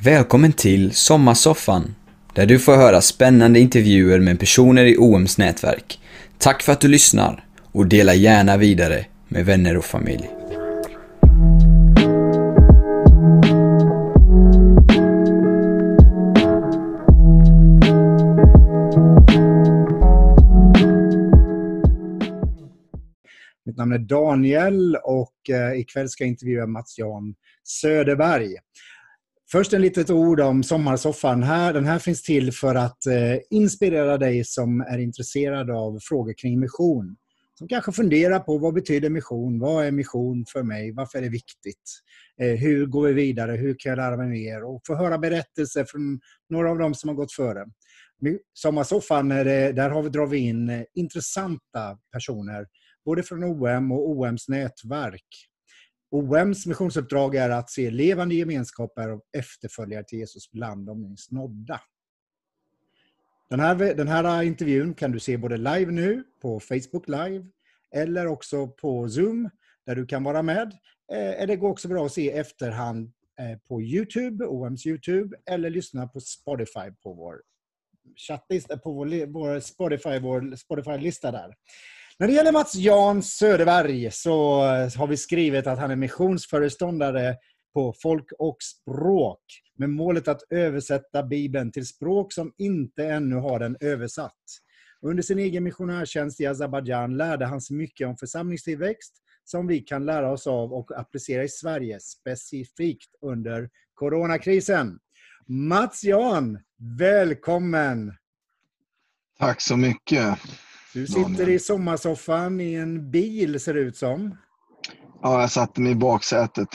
Välkommen till Sommarsoffan, där du får höra spännande intervjuer med personer i OMs nätverk. Tack för att du lyssnar och dela gärna vidare med vänner och familj. Mitt namn är Daniel och eh, ikväll ska jag intervjua Mats Jan Söderberg. Först en litet ord om Sommarsoffan. Här, den här finns till för att eh, inspirera dig som är intresserad av frågor kring mission. Som kanske funderar på vad betyder mission? Vad är mission för mig? Varför är det viktigt? Eh, hur går vi vidare? Hur kan jag lära mig mer? Och få höra berättelser från några av dem som har gått före. Sommarsoffan, där har vi, drar vi in eh, intressanta personer både från OM och OMs nätverk. OMs missionsuppdrag är att se levande gemenskaper och efterföljare till Jesus bland de minst nådda. Den här, den här intervjun kan du se både live nu på Facebook Live eller också på Zoom där du kan vara med. Eh, det går också bra att se i efterhand eh, på Youtube, OMs Youtube eller lyssna på Spotify på vår chattlista, på vår, vår Spotify, vår Spotify-lista där. När det gäller Mats Jan Söderberg så har vi skrivit att han är missionsföreståndare på folk och språk med målet att översätta Bibeln till språk som inte ännu har den översatt. Under sin egen missionärtjänst i Azerbajdzjan lärde han sig mycket om församlingstillväxt som vi kan lära oss av och applicera i Sverige, specifikt under coronakrisen. Mats Jan, välkommen! Tack så mycket. Du sitter i sommarsoffan i en bil, ser det ut som. Ja, jag satte mig i baksätet.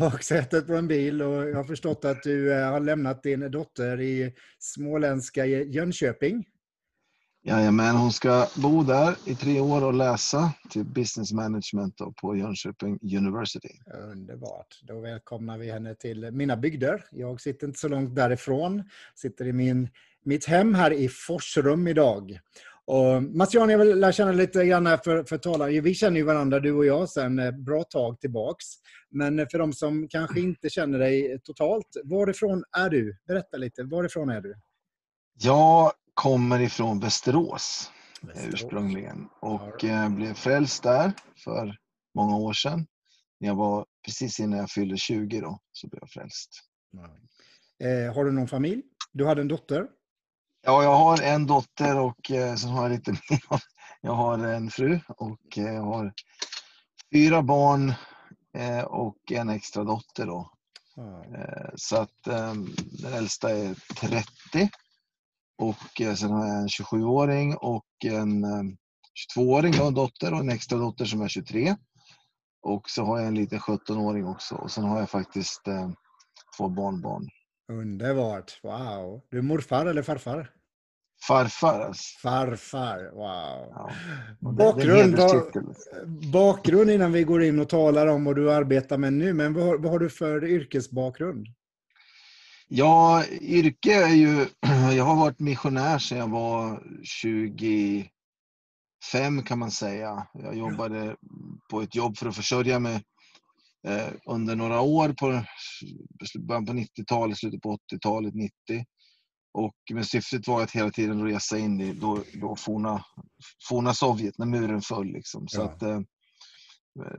Baksätet på en bil och jag har förstått att du eh, har lämnat din dotter i småländska Jönköping. Jajamän, hon ska bo där i tre år och läsa till business management på Jönköping University. Underbart. Då välkomnar vi henne till mina bygder. Jag sitter inte så långt därifrån. Sitter i min, mitt hem här i Forsrum idag. Och Mats Jan, jag vill lära känna lite grann för, för talare. Vi känner ju varandra, du och jag, sedan ett bra tag tillbaks. Men för de som kanske inte känner dig totalt, varifrån är du? Berätta lite, varifrån är du? Jag kommer ifrån Västerås, Västerås. ursprungligen och ja. blev frälst där för många år sedan. Jag var precis innan jag fyllde 20 då, så blev jag frälst. Ja. Eh, har du någon familj? Du hade en dotter? Ja, jag har en dotter och eh, sen har jag lite mer. Jag har en fru och eh, jag har fyra barn eh, och en extra dotter. Då. Mm. Så att ehm, den äldsta är 30 och sen har jag en 27-åring och en 22-åring, jag har en dotter och en extra dotter som är 23. Och så har jag en liten 17-åring också och sen har jag faktiskt två barnbarn. Underbart! Wow! Du är morfar eller farfar? Farfar alltså. Farfar, wow. Ja, bakgrund, var, bakgrund innan vi går in och talar om vad du arbetar med nu. Men vad, vad har du för yrkesbakgrund? Ja, yrke är ju... Jag har varit missionär sedan jag var 25 kan man säga. Jag jobbade på ett jobb för att försörja mig eh, under några år på början på 90-talet, slutet på 80-talet, 90. Och, men syftet var att hela tiden resa in i då, då forna, forna Sovjet, när muren föll. Liksom, så ja. att eh,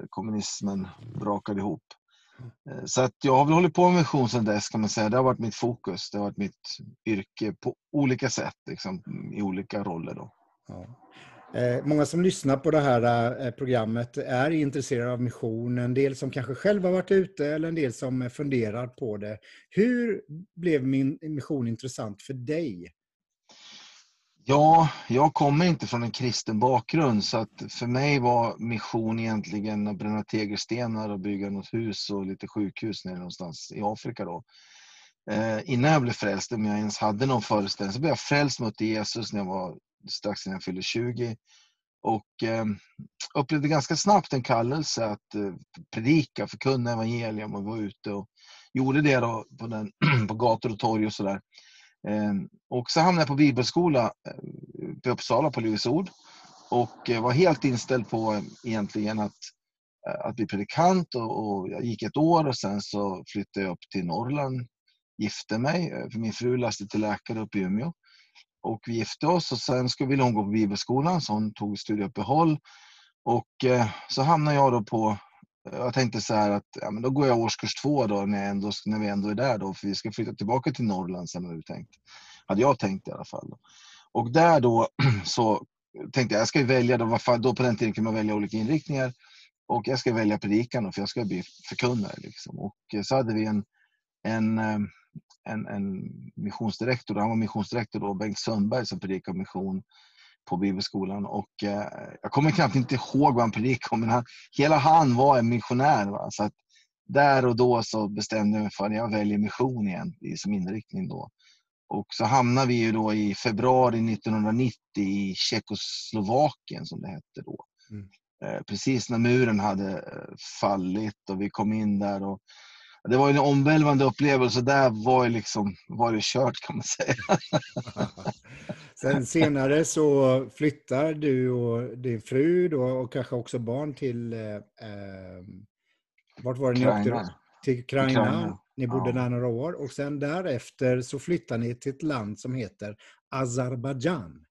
kommunismen brakade ihop. Eh, så att jag har väl hållit på med mission sedan dess kan man säga. Det har varit mitt fokus. Det har varit mitt yrke på olika sätt, liksom, i olika roller. Då. Ja. Eh, många som lyssnar på det här eh, programmet är intresserade av mission. En del som kanske själva varit ute eller en del som eh, funderar på det. Hur blev min mission intressant för dig? Ja, jag kommer inte från en kristen bakgrund så att för mig var mission egentligen att bränna tegelstenar och bygga något hus och lite sjukhus nere någonstans i Afrika då. Eh, innan jag blev frälst, om jag ens hade någon föreställning, så blev jag frälst mot Jesus när jag var strax innan jag fyllde 20. Och eh, upplevde ganska snabbt en kallelse att eh, predika, förkunna evangelium och vara ute. Och gjorde det då på, den, på gator och torg och sådär. Eh, och så hamnade jag på bibelskola eh, i Uppsala på Livets Ord. Och eh, var helt inställd på eh, egentligen att, eh, att bli predikant. Och, och, jag gick ett år och sen så flyttade jag upp till Norrland gifte mig, eh, för min fru läste till läkare uppe i Umeå. Och vi gifte oss och sen skulle ville hon gå på bibelskolan så hon tog studieuppehåll. Och eh, så hamnade jag då på, eh, jag tänkte så här att ja, men då går jag årskurs två då när, ändå, när vi ändå är där då, för vi ska flytta tillbaka till Norrland sen hade, tänkt. Hade jag tänkt i alla fall. Och där då så tänkte jag, jag ska välja, då, då på den tiden kunde man välja olika inriktningar. Och jag ska välja predikan för jag ska bli förkunnare. Liksom. Och eh, så hade vi en, en, eh, en, en missionsdirektor, han var missionsdirektor då, Bengt Sundberg som predikade mission på bibelskolan. Och, eh, jag kommer knappt inte ihåg vad han predikade om, men han, hela han var en missionär. Va? Så att där och då så bestämde jag mig för att jag väljer mission igen som inriktning. Då. Och så hamnade vi ju då i februari 1990 i Tjeckoslovakien som det hette då. Mm. Eh, precis när muren hade eh, fallit och vi kom in där. Och det var en omvälvande upplevelse. Där var, ju liksom, var det kört kan man säga. Sen senare så flyttar du och din fru då, och kanske också barn till... Eh, eh vart var det ni åkte? Till Ukraina. Ukraina. Ni bodde ja. där några år och sen därefter så flyttar ni till ett land som heter Azerbajdzjan.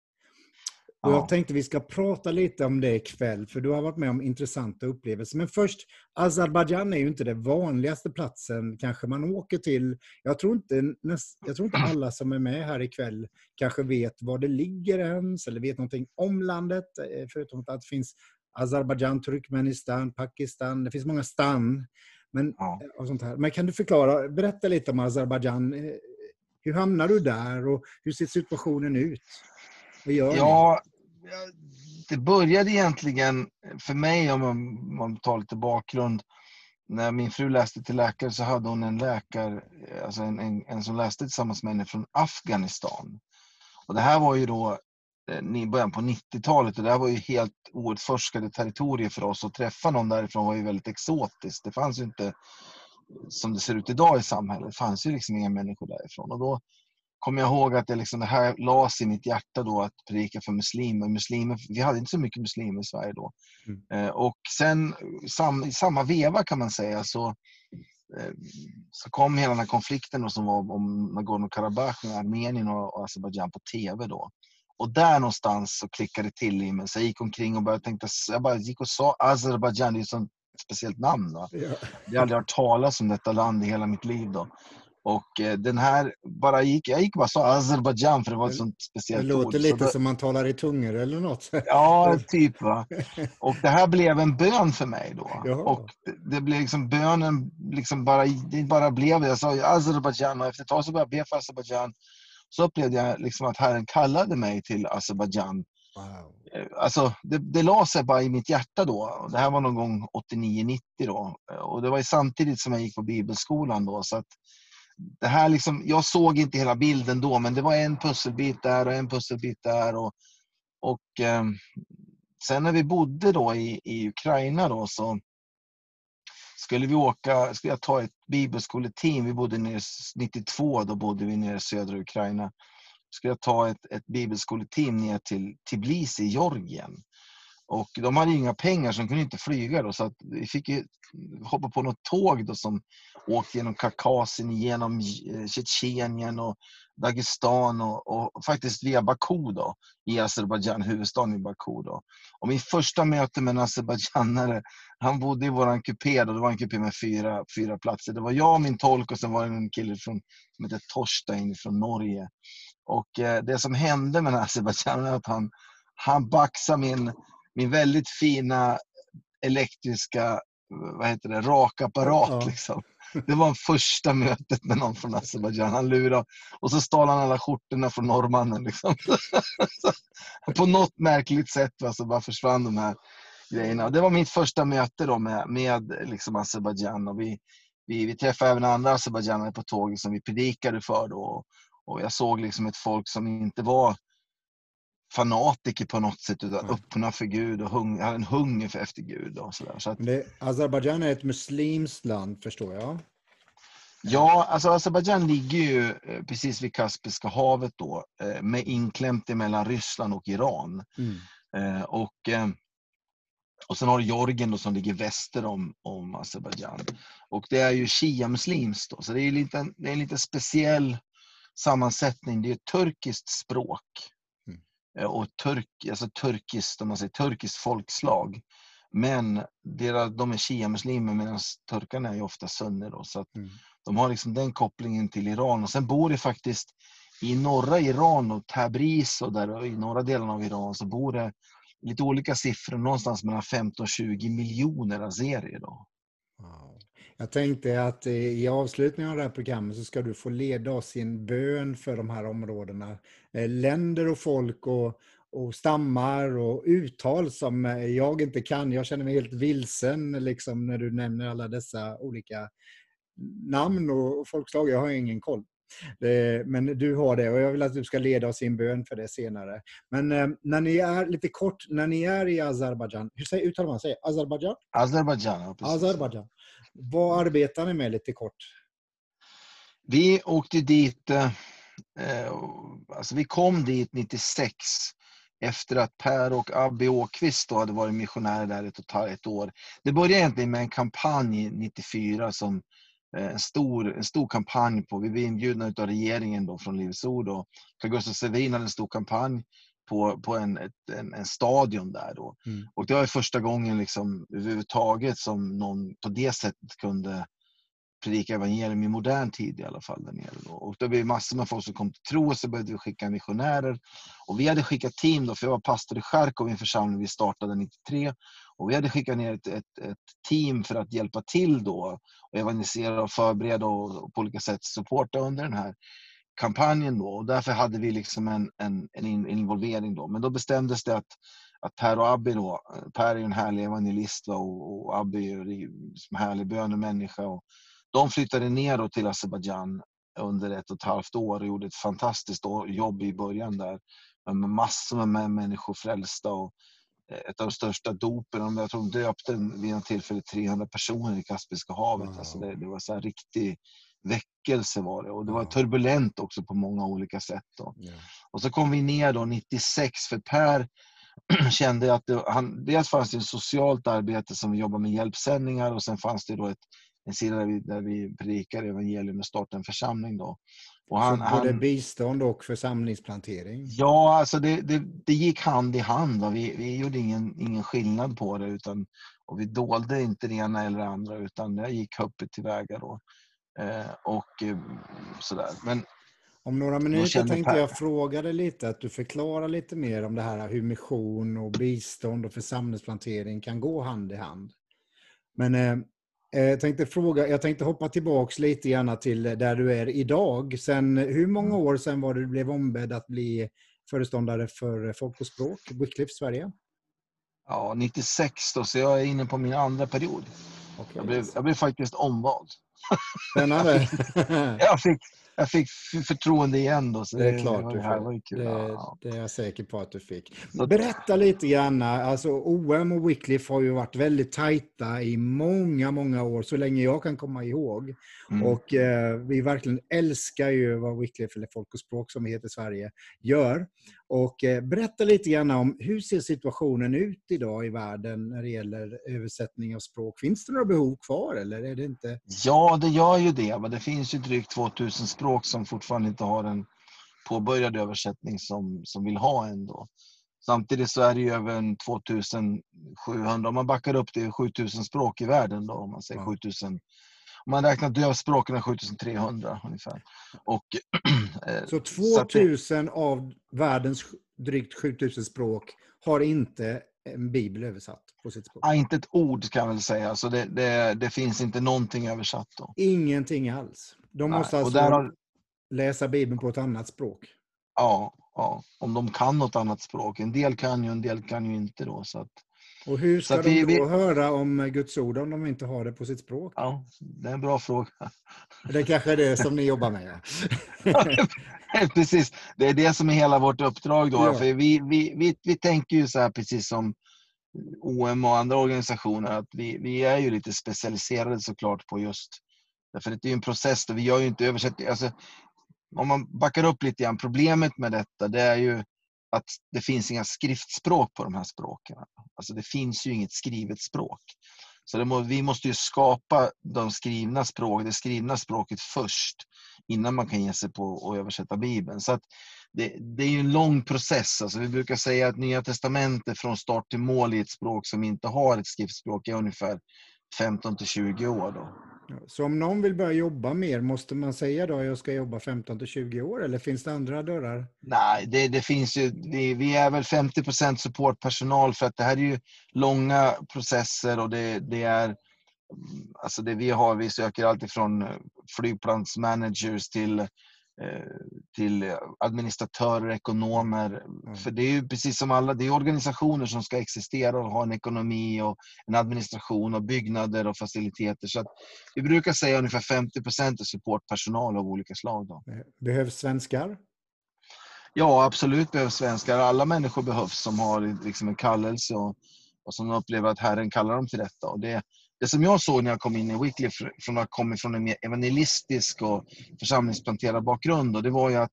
Och jag tänkte vi ska prata lite om det ikväll, för du har varit med om intressanta upplevelser. Men först, Azerbajdzjan är ju inte den vanligaste platsen kanske man åker till. Jag tror, inte, jag tror inte alla som är med här ikväll kanske vet var det ligger ens, eller vet någonting om landet, eh, förutom att det finns Azerbajdzjan, Turkmenistan, Pakistan, det finns många stan. Men, ja. Eh, och sånt här. men kan du förklara, berätta lite om Azerbajdzjan. Eh, hur hamnar du där och hur ser situationen ut? Ja, det började egentligen för mig, om man, tar lite bakgrund, när min fru läste till läkare så hade hon en läkare, alltså en, en, en som läste tillsammans med henne från Afghanistan. Och det här var ju då eh, i början på 90-talet och det här var ju helt outforskade territorier för oss. Att träffa någon därifrån var ju väldigt exotiskt. Det fanns ju inte, som det ser ut idag i samhället, det fanns ju liksom inga människor därifrån. Och då kommer jag ihåg att det, liksom, det här lades i mitt hjärta då att predika för muslimer. muslimer. Vi hade inte så mycket muslimer i Sverige då. Mm. Eh, och sen sam, i samma veva kan man säga så, eh, så kom hela den här konflikten då, som var om Nagorno-Karabach med Armenien och, och Azerbajdzjan på TV då. Och där någonstans så klickade det till i mig. Så jag gick omkring och började tänka, jag bara gick och sa Azerbajdzjan, det är ett sånt speciellt namn. Då. Ja. Jag har aldrig hört talas om detta land i hela mitt liv. Då. Och eh, den här, bara gick, jag gick bara sa Azerbajdzjan för det var ett sånt speciellt ord. Det låter ord. lite då, som man talar i tungor eller något. Ja, typ. Va? Och det här blev en bön för mig då. Ja. Och det, det, blev liksom bönen, liksom bara, det bara blev Jag sa Azerbajdzjan och efter ett tag så började jag be för Azerbajdzjan. Så upplevde jag liksom att Herren kallade mig till Azerbajdzjan. Wow. Eh, alltså, det, det la sig bara i mitt hjärta då. Det här var någon gång 89-90 då. Och det var samtidigt som jag gick på bibelskolan då. Så att det här liksom, jag såg inte hela bilden då, men det var en pusselbit där och en pusselbit där. Och, och eh, sen när vi bodde då i, i Ukraina då så skulle vi åka, skulle jag ta ett bibelskoleteam, vi bodde nere 92, då bodde vi nere i södra Ukraina. Skulle jag ta ett, ett bibelskoleteam ner till Tbilisi i Georgien. Och de hade inga pengar så de kunde inte flyga då, så att vi fick hoppa på något tåg då som åkte genom Kaukasien, genom eh, Tjetjenien och Dagestan och, och, faktiskt via Baku då, i Azerbajdzjan, huvudstaden i Baku. Då. Och min första möte med en azerbajdzjanare, han bodde i vår kupé, då, det var en kupé med fyra, fyra platser. Det var jag, och min tolk och sen var det en kille från, som hette Torstein från Norge. Och eh, det som hände med den azerbajdzjanaren var att han, han baxade min min väldigt fina elektriska vad heter det, rakapparat. Ja. Liksom. Det var första mötet med någon från Azerbajdzjan. Han lurade och så stal han alla skjortorna från norrmannen. Liksom. på något märkligt sätt va, så bara försvann de här grejerna. det var mitt första möte då med, med liksom Azerbajdzjan. vi, vi, vi träffade även andra azerbajdzjanare på tåget som vi predikade för. Då. Och jag såg liksom ett folk som inte var fanatiker på något sätt, utan mm. öppna för Gud och hung, en hunger för efter Gud. Och så där. Så att, Azerbajdzjan är ett muslimskt land, förstår jag? Ja, alltså Azerbajdzjan ligger ju eh, precis vid Kaspiska havet då, eh, med inklämt mellan Ryssland och Iran. Mm. Eh, och Och sen har du Jorgen då, som ligger väster om, om Azerbajdzjan. Och det är ju shia-muslims då, så det är, lite, det är en lite speciell sammansättning. Det är ett turkiskt språk. Eh, och turk, alltså turkiskt, om man säger turkiskt folkslag. Men de är shia-muslimer medan turkarna är ofta sunner. Då, så mm. De har liksom den kopplingen till Iran. Och sen bor det faktiskt i norra Iran och Tabriz och där i norra delen av Iran så bor det lite olika siffror, någonstans mellan 15 och 20 miljoner azerier. Då. Wow. Jag tänkte att i avslutningen av det här programmet så ska du få leda oss i en bön för de här områdena. Eh, länder och folk och, och stammar och uttal som jag inte kan. Jag känner mig helt vilsen liksom, när du nämner alla dessa olika namn och folkslag. Jag har ingen koll. Men du har det och jag vill att du ska leda oss i en bön för det senare. Men eh, när ni är, lite kort, när ni är i Azerbajdzjan, hur säger, uttalar man sig? Azerbajdzjan? Azerbajdzjan, ja, precis. Azerbajdzjan. Vad arbetar ni med lite kort? Vi åkte dit, eh, alltså vi kom dit 96 efter att Per och Abbe Åkvist hade varit missionärer där ett, ett år. Det började egentligen med en kampanj 94 som eh, en stor, en stor kampanj på, vi blev inbjudna av regeringen då från Livets Ord och Carl Gustaf Sevin hade en stor kampanj på, på en, ett, en, en stadion där då. Mm. Och det var första gången liksom överhuvudtaget som någon på det sättet kunde predika evangelium i modern tid i alla fall där nere. Då. Och det blev massor med folk som kom till tro och så började vi skicka missionärer. Och vi hade skickat team då, för jag var pastor i Charkov i en församling vi startade 93. Och vi hade skickat ner ett, ett, ett team för att hjälpa till då och evangelisera och förbereda och, och på olika sätt supporta under den här kampanjen då. Och därför hade vi liksom en, en, en involvering då. Men då bestämdes det att, att Per och Abbi då, Per är en härlig evangelist och, och Abbi är en härlig bönemänniska. Och de flyttade ner till Azerbajdzjan under ett och ett halvt år och gjorde ett fantastiskt jobb i början där. Med massor med människor frälsta och ett av de största dopen. Jag tror de döpte vid en tillfälle 300 personer i Kaspiska havet. Wow. Alltså det, det, var så här riktig väckelse var det. Och det var turbulent också på många olika sätt. Då. Yeah. Och så kom vi ner då 96 för Per kände att det, han, dels fanns det ett socialt arbete som vi jobbar med hjälpsändningar och sen fanns det då ett, en sida där vi, där vi predikar evangelium och startar en församling. Då. Och han, så både han, bistånd och församlingsplantering? Ja, alltså det, det, det gick hand i hand. Va? Vi, vi gjorde ingen, ingen skillnad på det. Utan, och vi dolde inte det ena eller det andra utan det gick öppet tillväga. Då. Eh, och eh, sådär. Men, om några minuter tänkte jag fråga dig lite, att du förklarar lite mer om det här hur mission och bistånd och församlingsplantering kan gå hand i hand. Men eh, Eh, jag tänkte, fråga, jag tänkte hoppa tillbaks lite grann till där du är idag. Sen, hur många mm. år sedan var det du blev ombedd att bli föreståndare för Folk och språk, Wycliffe Sverige? Ja, 96 då, så jag är inne på min andra period. Okay. Jag, blev, jag blev faktiskt omvald. Spännande. jag, fick, jag fick förtroende igen då. Så det är klart det, var, det, kul. Det, det, är jag säker på att du fick. Berätta lite grann. Alltså, OM och Wycliffe har ju varit väldigt tajta i många, många år, så länge jag kan komma ihåg. Mm. Och eh, vi verkligen älskar ju vad Wycliffe, eller Folk och språk som vi heter i Sverige, gör. Och eh, berätta lite grann om hur ser situationen ut idag i världen när det gäller översättning av språk? Finns det några behov kvar eller är det inte? Ja, det gör ju det. Men det finns ju drygt 2000 språk som fortfarande inte har en påbörjad översättning som, som vill ha en. Då. Samtidigt så är det ju över 2700, om man backar upp det, 7000 språk i världen då, om man säger ja. 7000 om man räknar dövspråken är 7300 ungefär. Och, eh, så 2000 så av världens drygt 7000 språk har inte en bibel översatt på sitt språk? Inte ett ord kan jag väl säga. Så det, det, det finns inte någonting översatt. Då. Ingenting alls? De måste Nej, alltså har... läsa bibeln på ett annat språk? Ja, ja, om de kan något annat språk. En del kan ju, en del kan ju inte. Då, så att... Och hur ska de då vi... höra om Guds ord om de inte har det på sitt språk? Ja, det är en bra fråga. Det kanske är det som ni jobbar med? precis, det är det som är hela vårt uppdrag. Då. Ja. För vi, vi, vi, vi tänker ju så här, precis som OM och andra organisationer, att vi, vi är ju lite specialiserade såklart på just... Därför det är ju en process, där vi gör ju inte översättning. Alltså, om man backar upp lite grann, problemet med detta det är ju att det finns inga skriftspråk på de här språken. Alltså det finns ju inget skrivet språk. Så må, vi måste ju skapa de skrivna språk, det skrivna språket först innan man kan ge sig på att översätta Bibeln. Så att det, det är ju en lång process. Alltså vi brukar säga att Nya Testamentet från start till mål i ett språk som inte har ett skriftspråk är ungefär 15 till 20 år. Då. Så om någon vill börja jobba mer, måste man säga då att jag ska jobba 15 till 20 år eller finns det andra dörrar? Nej, det, det finns ju, vi, vi, är väl 50% supportpersonal för att det här är ju långa processer och det, det är Alltså det vi har, vi söker alltifrån flygplansmanagers till Eh, till administratörer, ekonomer. Mm. För det är ju precis som alla, det är organisationer som ska existera och ha en ekonomi och en administration och byggnader och faciliteter. Så vi brukar säga ungefär 50 procent är supportpersonal av olika slag. Då. Behövs svenskar? Ja, absolut behövs svenskar. Alla människor behövs som har liksom en kallelse och, och som upplever att Herren kallar dem till detta. Och det, det som jag såg när jag kom in i Wycliffe, från att komma från en mer evangelistisk och församlingsplanterad bakgrund, och det var ju att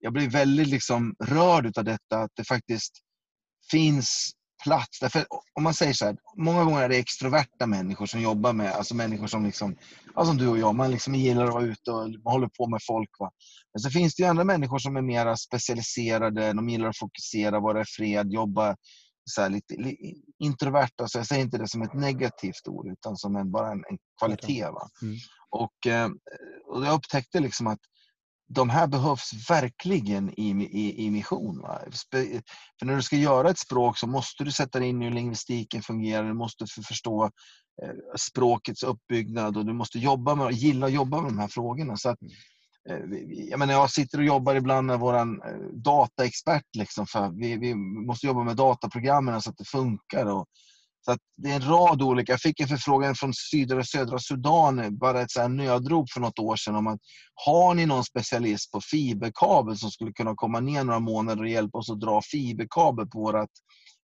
jag blev väldigt liksom rörd av detta, att det faktiskt finns plats. Därför, om man säger så här, många gånger är det extroverta människor som jobbar med, alltså människor som liksom, ja, som du och jag, man liksom gillar att vara ute och man håller på med folk. Va? Men så finns det ju andra människor som är mer specialiserade, de gillar att fokusera, vara i fred, jobba så lite, lite introverta, så jag säger inte det som ett negativt ord utan som en, bara en, en kvalitet. Va? Mm. Och, eh, och jag upptäckte liksom att de här behövs verkligen i, i, i mission. Va? För när du ska göra ett språk så måste du sätta dig in i hur lingvistiken fungerar, du måste förstå eh, språkets uppbyggnad och du måste jobba med, gilla att jobba med de här frågorna. Så att, mm. Eh, jag, menar, jag sitter och jobbar ibland med vår eh, dataexpert. Liksom för vi, vi, måste jobba med dataprogrammen så att det funkar. Och, så att det är en rad olika. Jag fick en förfrågan från sydra och södra Sudan, bara ett så nödrop för något år sedan om att har ni någon specialist på fiberkabel som skulle kunna komma ner några månader och hjälpa oss att dra fiberkabel på vårt,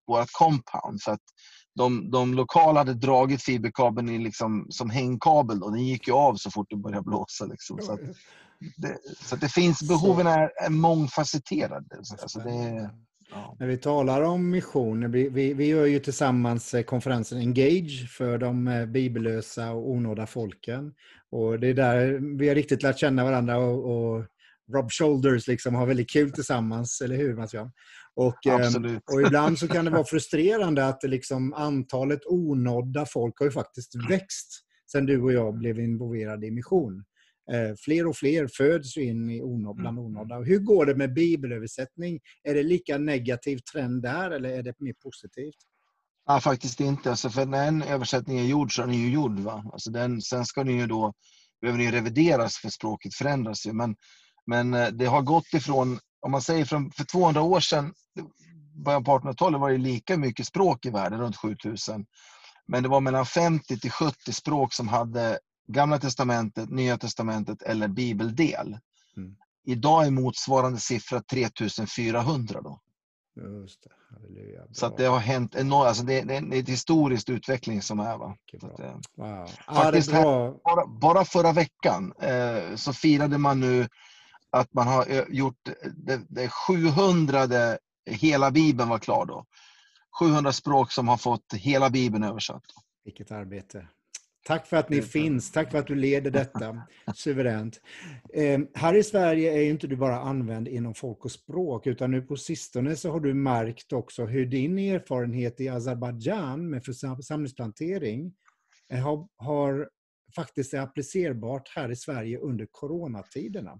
vårt compound. För att de, de lokala hade dragit fiberkabeln i liksom, som hängkabel och den gick ju av så fort det började blåsa. Liksom. Så att, mm det, så det finns, behoven är, är mångfacetterade. Alltså det, ja. När vi talar om mission, vi, vi, vi gör ju tillsammans eh, konferensen Engage för de eh, bibellösa och onådda folken. Och det är där vi har riktigt lärt känna varandra och, och Rob Shoulders liksom har väldigt kul tillsammans, eller hur Mats Och, ehm, och ibland så kan det vara frustrerande att liksom antalet onådda folk har ju faktiskt växt sen du och jag blev involverade i mission. Eh, fler och fler föds in i onåd, bland mm. onådda. Hur går det med bibelöversättning? Är det lika negativ trend där eller är det mer positivt? Ja, faktiskt inte. Alltså för när en översättning är gjord så är den ju gjord. Va? Alltså den, sen ska den ju då, behöver den revideras för språket förändras ju. Men, men eh, det har gått ifrån, om man säger från, för 200 år sedan, början på 1800-talet var det lika mycket språk i världen, runt 7000. Men det var mellan 50 till 70 språk som hade Gamla testamentet, Nya testamentet eller bibeldel. Mm. Idag är motsvarande siffra 3400. Då. Just det. Halleluja. Så att det har hänt enormt. Alltså det, det, är en historisk utveckling som är. Va? Att, eh, wow. Faktiskt här, bara, bara, förra veckan eh, så firade man nu att man har eh, gjort det, det 700 hela bibeln var klar då. 700 språk som har fått hela bibeln översatt. Vilket arbete. Tack för att ni finns. Tack för att du leder detta suveränt. Eh, här i Sverige är inte du bara använd inom folk och språk, utan nu på sistone så har du märkt också hur din erfarenhet i Azerbajdzjan med församlingsplantering eh, har, har faktiskt är applicerbart här i Sverige under coronatiderna.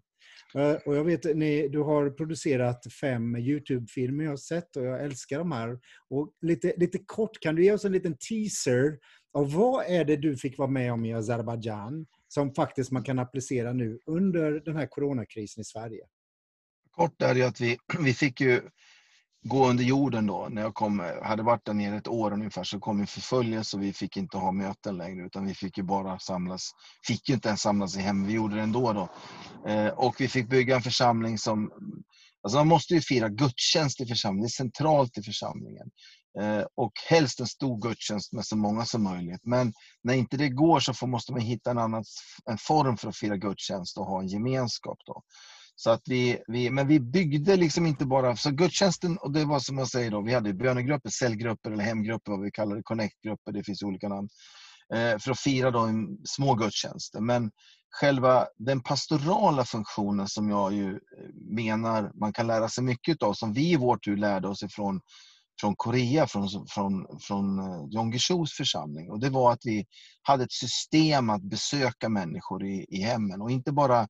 Eh, och jag vet, ni, du har producerat fem Youtube-filmer jag har sett och jag älskar de här. Och lite, lite kort, kan du ge oss en liten teaser och vad är det du fick vara med om i Azerbajdzjan som faktiskt man kan applicera nu under den här coronakrisen i Sverige? Kort är det att vi, vi fick ju gå under jorden då. När jag kom, hade varit där nere ett år ungefär så kom en förföljelse och vi fick inte ha möten längre utan vi fick ju bara samlas. Fick ju inte ens samlas i hem, vi gjorde det ändå då. Eh, och vi fick bygga en församling som Alltså man måste ju fira gudstjänst i församlingen, det är centralt i församlingen. Eh, och helst en stor gudstjänst med så många som möjligt. Men när inte det går så får, måste man hitta en annan en form för att fira gudstjänst och ha en gemenskap. Då. Så att vi, vi, men vi byggde liksom inte bara, så gudstjänsten, och det var som jag säger då, vi hade bönegrupper, cellgrupper eller hemgrupper, vad vi kallar det, connectgrupper, det finns olika namn, eh, för att fira då små gudstjänster. Men själva den pastorala funktionen som jag ju eh, menar man kan lära sig mycket av, som vi i vår tur lärde oss ifrån från Korea, från, från, från eh, John Jon församling. Och det var att vi hade ett system att besöka människor i, i hemmen och inte bara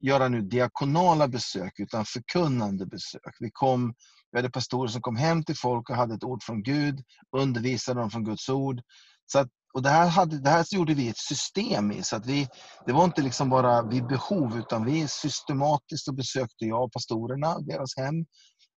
göra nu diakonala besök utan förkunnande besök. Vi, kom, vi hade pastorer som kom hem till folk och hade ett ord från Gud, undervisade dem från Guds ord. Så att, och det här, hade, det här gjorde vi ett system i. Så att vi, det var inte liksom bara vid behov utan vi systematiskt och besökte jag pastorerna, deras hem.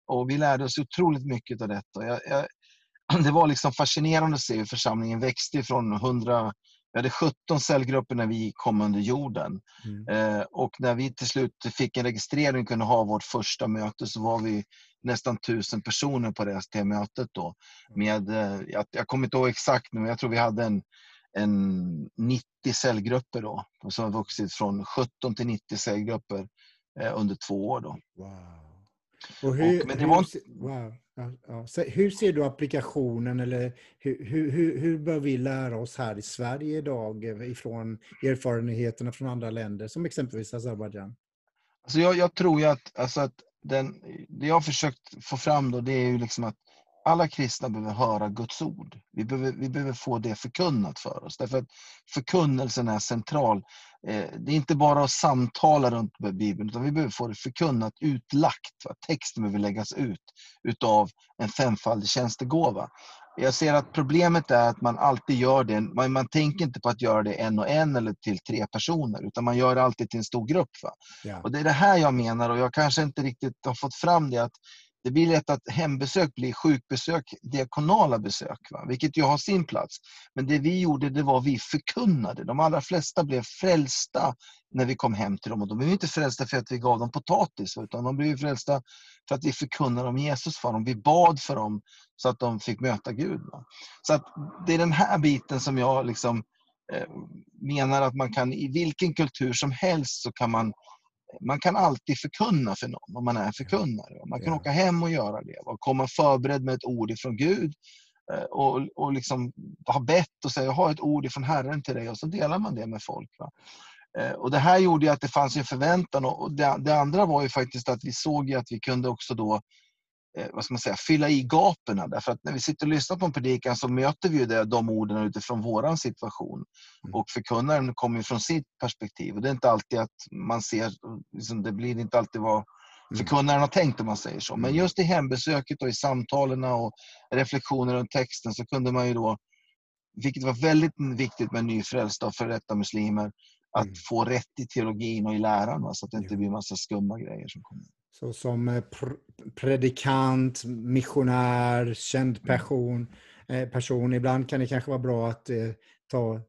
Och vi lärde oss otroligt mycket av detta. Jag, jag, det var liksom fascinerande att se hur församlingen växte från 100 vi hade 17 cellgrupper när vi kom under jorden. Mm. Eh, och när vi till slut fick en registrering och kunde ha vårt första möte så var vi nästan tusen personer på det mötet då. Mm. Med, eh, jag, jag kommer inte ihåg exakt men jag tror vi hade en, en 90 cellgrupper då. Som har vuxit från 17 till 90 cellgrupper eh, under två år. Då. Wow. Och hur, och, men det var inte... wow. Ja, ja. Hur ser du applikationen eller hur, hur, hur bör vi lära oss här i Sverige idag ifrån erfarenheterna från andra länder som exempelvis Azerbajdzjan? Alltså jag, jag, tror ju att, alltså att den, det jag har försökt få fram då det är ju liksom att alla kristna behöver höra Guds ord. Vi behöver, vi behöver få det förkunnat för oss. Därför att förkunnelsen är central. Eh, det är inte bara att samtala runt Bibeln, utan vi behöver få det förkunnat, utlagt. Texten behöver läggas ut utav en femfaldig tjänstegåva. Jag ser att problemet är att man alltid gör det, man, man tänker inte på att göra det en och en eller till tre personer, utan man gör det alltid till en stor grupp. Ja. Och Det är det här jag menar och jag kanske inte riktigt har fått fram det, att det blir lätt att hembesök blir sjukbesök, diakonala besök, va? vilket ju har sin plats. Men det vi gjorde, det var vi förkunnade. De allra flesta blev frälsta när vi kom hem till dem. Och de blev inte frälsta för att vi gav dem potatis, utan de blev frälsta för att vi förkunnade om Jesus för dem. Vi bad för dem så att de fick möta Gud. Va? Så att det är den här biten som jag liksom, eh, menar att man kan, i vilken kultur som helst så kan man man kan alltid förkunna för någon om man är förkunnare. Man kan ja. åka hem och göra det. Och komma förberedd med ett ord ifrån Gud eh, och, och liksom ha bett och säga jag har ett ord ifrån Herren till dig och så delar man det med folk. Va? Eh, och Det här gjorde att det fanns en förväntan och det, det andra var ju faktiskt att vi såg att vi kunde också då vad ska man säga, fylla i gapen. Därför att när vi sitter och lyssnar på en predikan så möter vi ju det, de orden utifrån vår situation. Mm. Och förkunnaren kommer från sitt perspektiv. Och det är inte alltid att man ser, liksom, det blir inte alltid vad mm. förkunnaren har tänkt om man säger så. Men mm. just i hembesöket och i samtalen och reflektioner runt texten så kunde man ju då, vilket var väldigt viktigt med nyfrälsta och för detta muslimer, att få rätt i teologin och i läran så att det inte blir massa skumma grejer som kommer. Så som eh, predikant, missionär, känd mm. person, eh, person. Ibland kan det kanske vara bra att eh, ta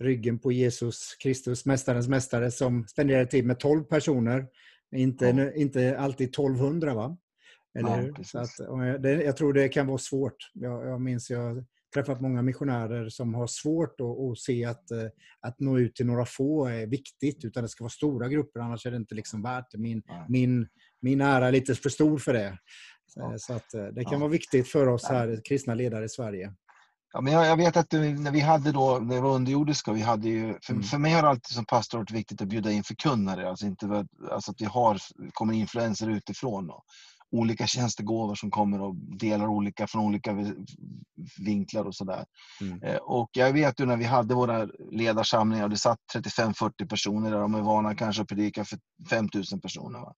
ryggen på Jesus Kristus, Mästarens mästare, som spenderar tid med 12 personer. Inte, ja. inte alltid 1200 va? Eller? Ja, så att, det, jag tror det kan vara svårt. Jag, jag minns jag träffat många missionärer som har svårt att, att se att, att nå ut till några få är viktigt, utan det ska vara stora grupper, annars är det inte liksom värt det. Min, min, min ära är lite för stor för det. Så, så att eh, det kan ja. vara viktigt för oss här, kristna ledare i Sverige. Ja, men jag, jag, vet att när vi hade då, när vi var underjordiska, vi hade ju, för, mm. för mig har det alltid som pastor varit viktigt att bjuda in förkunnare, alltså, inte, alltså att vi har, kommer influenser utifrån. Och, olika tjänstegåvor som kommer och delar olika från olika vinklar och sådär. Mm. Eh, och jag vet ju när vi hade våra ledarsamlingar och det satt 35-40 personer där, de är vana kanske att predika för 5000 personer. Va?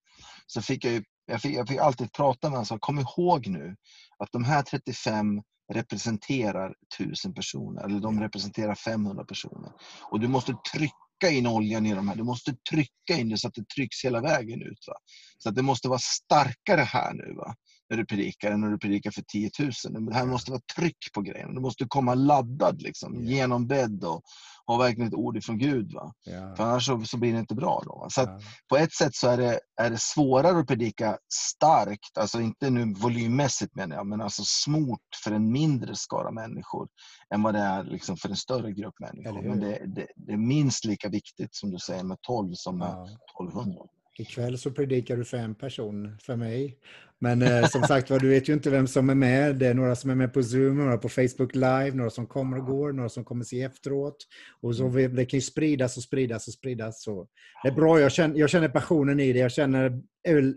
Så fick jag, ju, jag, fick, jag fick alltid prata med honom och kom ihåg nu att de här 35 representerar 1000 personer, eller de representerar 500 personer. Och du måste trycka trycka in oljan i de här. Du måste trycka in det så att det trycks hela vägen ut. Va? Så att det måste vara starkare här nu va? När du predikar än när du predikar för 10 000. Det här måste vara tryck på grejen. Du måste komma laddad, liksom, yeah. genombedd och ha verkligen ett ord ifrån Gud. Va? Yeah. För annars så, så, blir det inte bra. Då, så yeah. På ett sätt så är det, är det svårare att predika starkt, alltså inte nu volymmässigt menar jag, men alltså smort för en mindre skara människor än vad det är liksom för en större grupp människor. Men det, det, det, är minst lika viktigt som du säger med 12 som med 1200. Ikväll så predikar du för en person, för mig. Men eh, som sagt var, du vet ju inte vem som är med. Det är några som är med på Zoom, några på Facebook Live, några som kommer och går, några som kommer se efteråt. Och så, mm. det kan ju spridas och spridas och spridas. Så det är bra, jag känner, jag känner passionen i det. Jag känner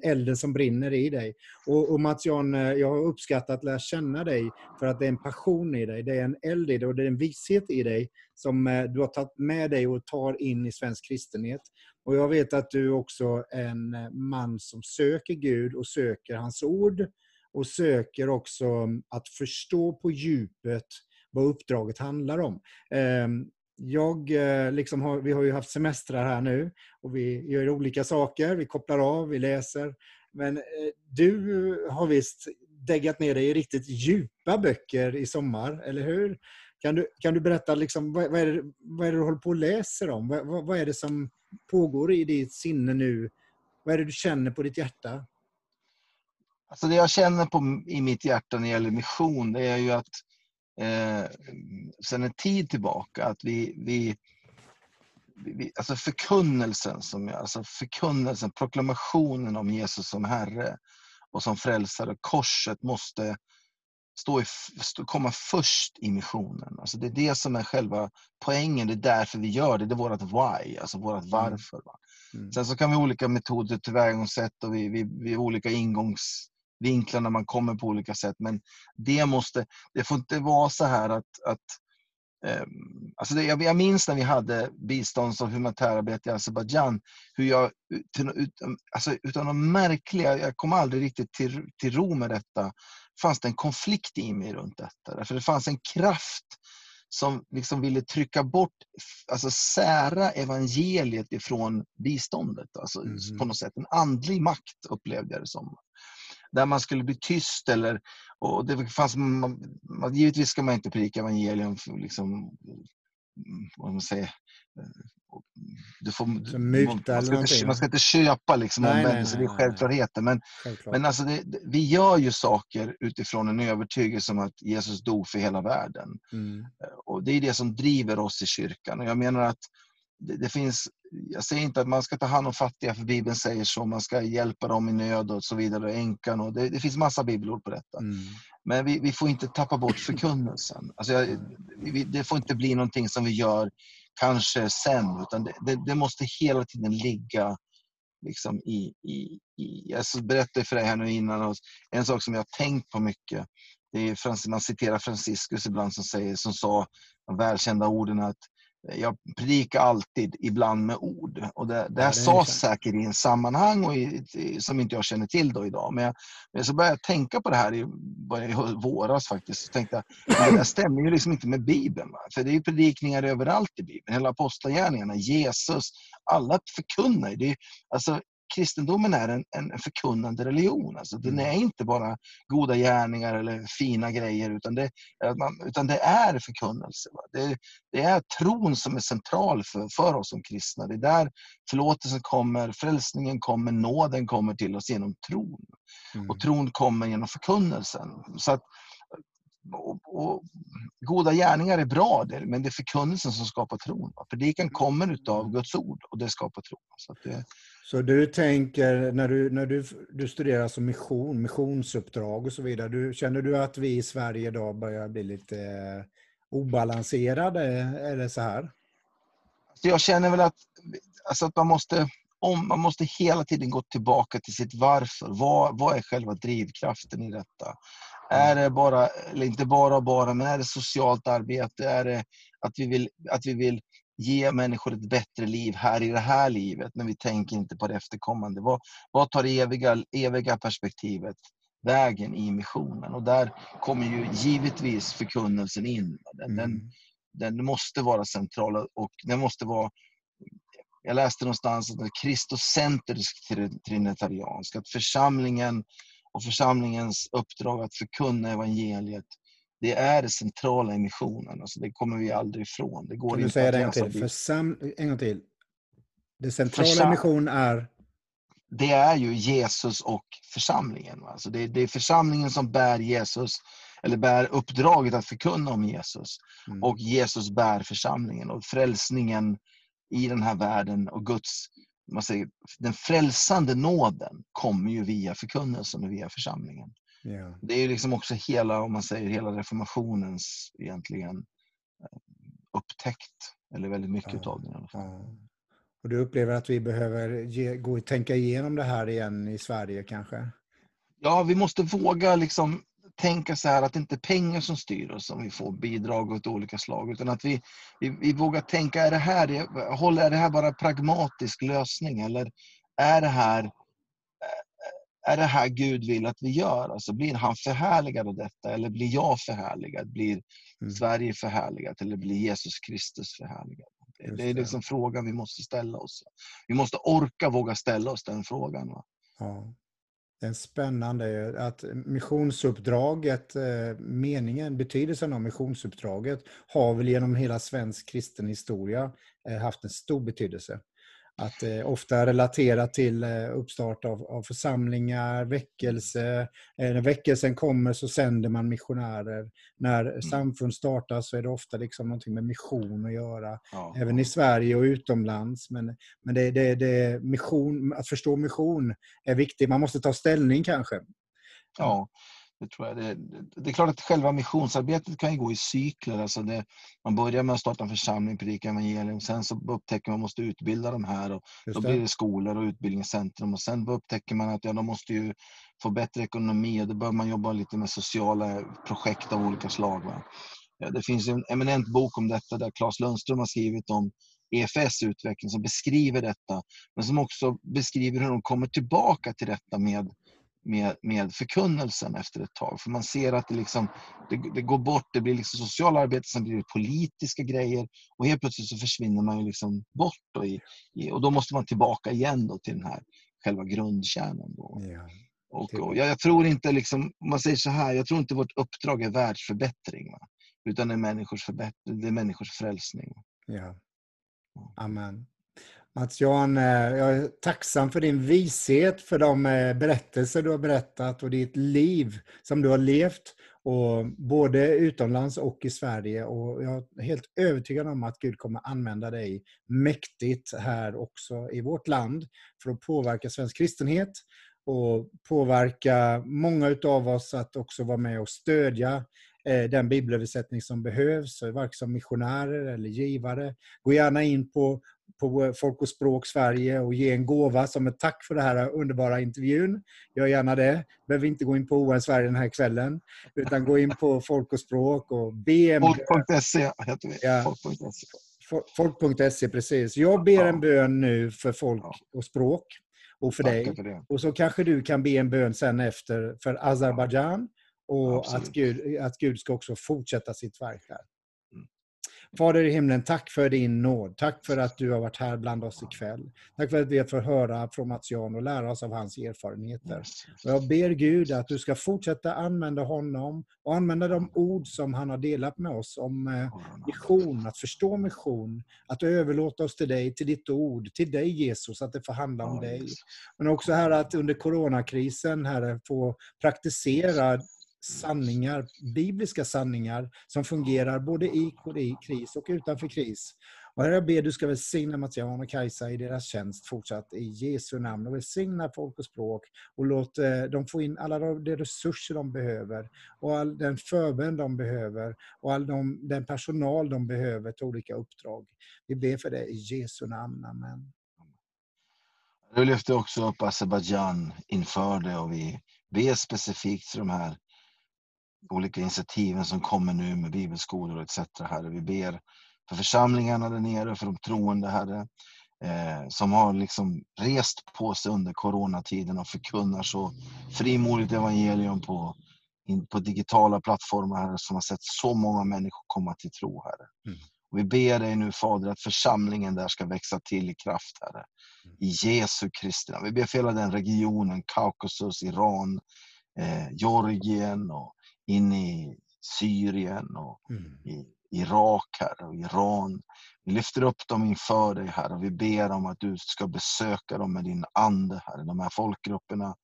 elden som brinner i dig. Och, och Mats Jan, eh, jag har uppskattat att lära känna dig för att det är en passion i dig. Det är en eld i dig och det är en visshet i dig som eh, du har tagit med dig och tar in i svensk kristenhet. Och jag vet att du också är en eh, man som söker Gud och söker hans ord och söker också mm, att förstå på djupet vad uppdraget handlar om. Ehm, jag, eh, liksom har, vi har ju haft semestrar här nu och vi gör olika saker. Vi kopplar av, vi läser. Men eh, du har visst däggat ner dig i riktigt djupa böcker i sommar, eller hur? Kan du, kan du berätta, liksom, vad, vad, är det, vad är det du håller på och läser om? Vad, vad, vad är det som pågår i ditt sinne nu? Vad är det du känner på ditt hjärta? Alltså det jag känner på, i mitt hjärta när det gäller mission, det är ju att eh, sedan en tid tillbaka att vi, vi, vi alltså förkunnelsen, som, alltså förkunnelsen, proklamationen om Jesus som Herre och som frälsare, korset måste stå i, stå, komma först i missionen. Alltså det är det som är själva poängen, det är därför vi gör det. Det är vårt why, alltså vårt mm. varför. Mm. Sen så kan vi ha olika metoder, tillvägagångssätt och vi, vi, vi olika ingångsvinklar när man kommer på olika sätt. Men det måste, det får inte vara så här att, att Um, alltså det, jag, jag minns när vi hade bistånds och humanitärarbete i Azerbajdzjan, hur jag ut, alltså utan de märkliga, jag kom aldrig riktigt till, till ro med detta, fanns det en konflikt i mig runt detta. För det fanns en kraft som liksom ville trycka bort, alltså sära evangeliet ifrån biståndet. Alltså mm. på något sätt en andlig makt upplevde jag det som. Där man skulle bli tyst eller, och det fanns, man, givetvis ska man inte predika evangelium liksom, vad man säger, du får, man, ska inte, man, ska inte, köpa liksom omvändelse, det är självklarheter. Men, men alltså det, vi gör ju saker utifrån en övertygelse om att Jesus dog för hela världen. Mm. Eh, och Det är det som driver oss i kyrkan. Och jag menar att det, det, finns, jag säger inte att man ska ta hand om fattiga, för Bibeln säger så. Man ska hjälpa dem i nöd och så vidare, änkan. Och det, det finns massa bibelord på detta. Mm. Men vi, vi, får inte tappa bort förkunnelsen. Alltså jag, vi, det får inte bli någonting som vi gör kanske sen, utan det, det, det måste hela tiden ligga liksom i, i, i... Jag berättade för dig här nu innan, en sak som jag har tänkt på mycket, det är, man citerar Franciscus ibland som, säger, som sa de välkända orden att jag predikar alltid, ibland med ord. Och det, det här ja, sades säkert i en sammanhang och i, som inte jag känner till då idag. Men, jag, men så började jag tänka på det här i, i våras faktiskt. Och tänkte att det stämmer ju liksom inte med Bibeln. Va? För det är ju predikningar överallt i Bibeln. Hela apostlagärningarna, Jesus, alla förkunnar. Är, alltså, kristendomen är en, en förkunnande religion. Alltså, den mm. är inte bara goda gärningar eller fina grejer, utan det, utan det är förkunnelse. Det, det, är tron som är central för, för oss som kristna. Det är där förlåtelsen kommer, frälsningen kommer, nåden kommer till oss genom tron. Mm. Och tron kommer genom förkunnelsen. Så att, och, och, goda gärningar är bra, men det är förkunnelsen som skapar tron. Predikan kommer utav Guds ord och det skapar tron. Så, det så du tänker, när du, när du, du studerar som mission, missionsuppdrag och så vidare, du, känner du att vi i Sverige idag börjar bli lite eh, obalanserade? Eller så här? Alltså, jag känner väl att, alltså att man måste om, man måste hela tiden gå tillbaka till sitt varför. Vad, vad är själva drivkraften i detta? Är det bara, eller inte bara bara, men är det socialt arbete? Är det att vi vill, att vi vill ge människor ett bättre liv här i det här livet, men vi tänker inte på det efterkommande? Vad, vad tar det eviga, eviga perspektivet vägen i missionen? Och där kommer ju givetvis förkunnelsen in. Den, mm. den, den måste vara central och den måste vara jag läste någonstans att kristocentrisk trinitariansk, att församlingen och församlingens uppdrag att förkunna evangeliet, det är det centrala i missionen. Alltså det kommer vi aldrig ifrån. Det går kan du säga det en gång till? Försam... En gång till. Det centrala Försam... i mission är? Det är ju Jesus och församlingen. Alltså det, det är församlingen som bär Jesus, eller bär uppdraget att förkunna om Jesus. Mm. Och Jesus bär församlingen och frälsningen i den här världen och Guds man säger, den frälsande nåden kommer ju via förkunnelsen och via församlingen. Ja. Det är liksom också hela, om man säger hela reformationens egentligen eh, upptäckt. Eller väldigt mycket Ja, av den i alla fall. Och du upplever att vi behöver ge, gå och tänka igenom det här igen i Sverige kanske? Ja, vi måste våga liksom tänka så här att det inte är pengar som styr oss om vi får bidrag åt olika slag. Utan att vi, vi, vi vågar tänka, är det, här, är det här bara pragmatisk lösning? Eller är det här är det här Gud vill att vi gör? Alltså blir han förhärligad av detta? Eller blir jag förhärligad? Blir Mm. Sverige förhärligat? Eller blir Jesus Kristus förhärligad? Det, Just det är det. liksom frågan vi måste ställa oss. Vi måste orka våga ställa oss den frågan. Va? Ja. Det är spännande att missionsuppdraget, eh, meningen, betydelsen av missionsuppdraget har väl genom hela svensk kristen historia eh, haft en stor betydelse. Att eh, ofta relaterat till eh, uppstart av, av församlingar, väckelse. Eh, när väckelsen kommer så sänder man missionärer. När samfund startas så är det ofta liksom någonting med mission att göra. Ja. Även i Sverige och utomlands. Men, men det, det, det, mission, att förstå mission är viktigt. Man måste ta ställning kanske. Ja, det tror jag. Det, det är klart att själva missionsarbetet kan ju gå i cykler. Alltså det, man börjar med att starta en församling, predika evangelium. Sen så upptäcker man att man måste utbilda de här. Och Just då det. blir det skolor och utbildningscentrum. Och sen upptäcker man att ja, de måste ju få bättre ekonomi. Och då bör man jobba lite med sociala projekt av olika slag. Va? Det finns en eminent bok om detta där Claes Lundström har skrivit om EFS utveckling som beskriver detta. Men som också beskriver hur de kommer tillbaka till detta med med, med förkunnelsen efter ett tag. För man ser att det, liksom, det, det går bort, det blir liksom sociala arbete, sen blir det politiska grejer och helt plötsligt så försvinner man ju liksom bort. Då i, i, och då måste man tillbaka igen då till den här själva grundkärnan. Då. Ja. Och, och jag, jag tror inte, liksom, om man säger så här, jag tror inte vårt uppdrag är världsförbättring. Va? Utan det är människors, förbättring, det är människors frälsning. Ja. Amen. Mats-Jan, eh, jag är tacksam för din vishet, för de eh, berättelser du har berättat och ditt liv som du har levt, och både utomlands och i Sverige. Och jag är helt övertygad om att Gud kommer använda dig mäktigt här också i vårt land för att påverka svensk kristenhet och påverka många av oss att också vara med och stödja eh, den bibelöversättning som behövs, varken som missionärer eller givare. Gå gärna in på på Folk och språk Sverige och ge en gåva som ett tack för den här underbara intervjun. Gör gärna det. Behöver inte gå in på ON Sverige den här kvällen. Utan gå in på Folk och språk och be Folk.se heter vi. Ja. Folk.se. Folk.se, precis. Jag ber en bön nu för folk och språk och för dig. För. Och så kanske du kan be en bön sen efter för Azerbajdzjan och Absolut. att Gud, att Gud ska också fortsätta sitt verk där. Fader i himlen, tack för din nåd. Tack för att du har varit här bland oss ikväll. Tack för att vi får höra från Mats Jan och lära oss av hans erfarenheter. Och jag ber Gud att du ska fortsätta använda honom och använda de ord som han har delat med oss om eh, mission, att förstå mission, att överlåta oss till dig, till ditt ord, till dig Jesus, att det får handla om dig. Men också här att under coronakrisen Herre, få praktisera sanningar, bibliska sanningar som fungerar både i kris och utanför kris. Och Herre, jag ber du ska välsigna Mattias och Kajsa i deras tjänst fortsatt i Jesu namn. Och välsigna folk och språk och låt eh, dem få in alla de de resurser de behöver och all den förbön de behöver och all de, den personal de behöver till olika uppdrag. Vi ber för det i Jesu namn. Amen. Du lyfter också upp Azerbajdzjan inför det och vi ber specifikt för de här olika initiativen som kommer nu med bibelskolor etc. Herre. Vi ber för församlingarna där nere, för de troende Herre, eh, som har liksom rest på sig under coronatiden och förkunnar så frimodigt evangelium på, in, på digitala plattformar Herre, som har sett så många människor komma till tro Herre. Mm. Och vi ber dig nu Fader att församlingen där ska växa till i kraft Herre. I Jesu Kristi. Vi ber för hela den regionen, Kaukasus, Iran, eh, Georgien och in i Syrien och Mm. i Irak Herre, och Iran. Vi lyfter upp dem inför dig Herre och vi ber om att du ska besöka dem med din ande Herre. De här folkgrupperna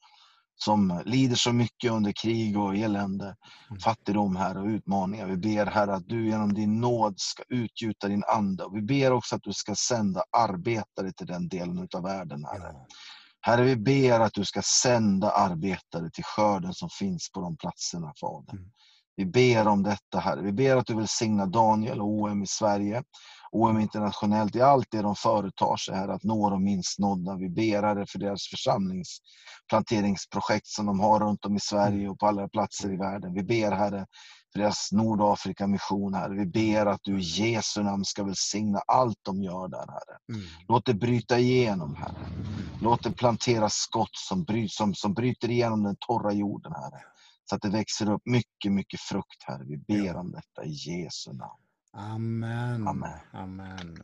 som lider så mycket under krig och elände, Mm. fattigdom, Herre, och utmaningar. Vi ber, Herre, att du genom din nåd ska utgjuta din ande. Och vi ber också att du ska sända arbetare till den delen av världen, Herre. Ja. Herre, vi ber att du ska sända arbetare till skörden som finns på de platserna, Fader. Mm. Vi ber om detta, Herre. Vi ber att du välsignar Daniel och OM i Sverige, OM internationellt, i allt det de företar sig, Herre, att nå de minst nådda. Vi ber, Herre, för deras församlingsplanteringsprojekt som de har runt om i Sverige och på alla platser i världen. Vi ber, Herre, för deras Nordafrika-mission, Herre. Vi ber att du i Jesu namn ska välsigna allt de gör där, Herre. Mm. Låt det bryta igenom, Herre. Låt det plantera skott som, bry, som, som bryter igenom den torra jorden, Herre. Så att det växer upp mycket, mycket frukt, Herre. Vi ber om detta i Jesu namn. Amen. Amen. Amen.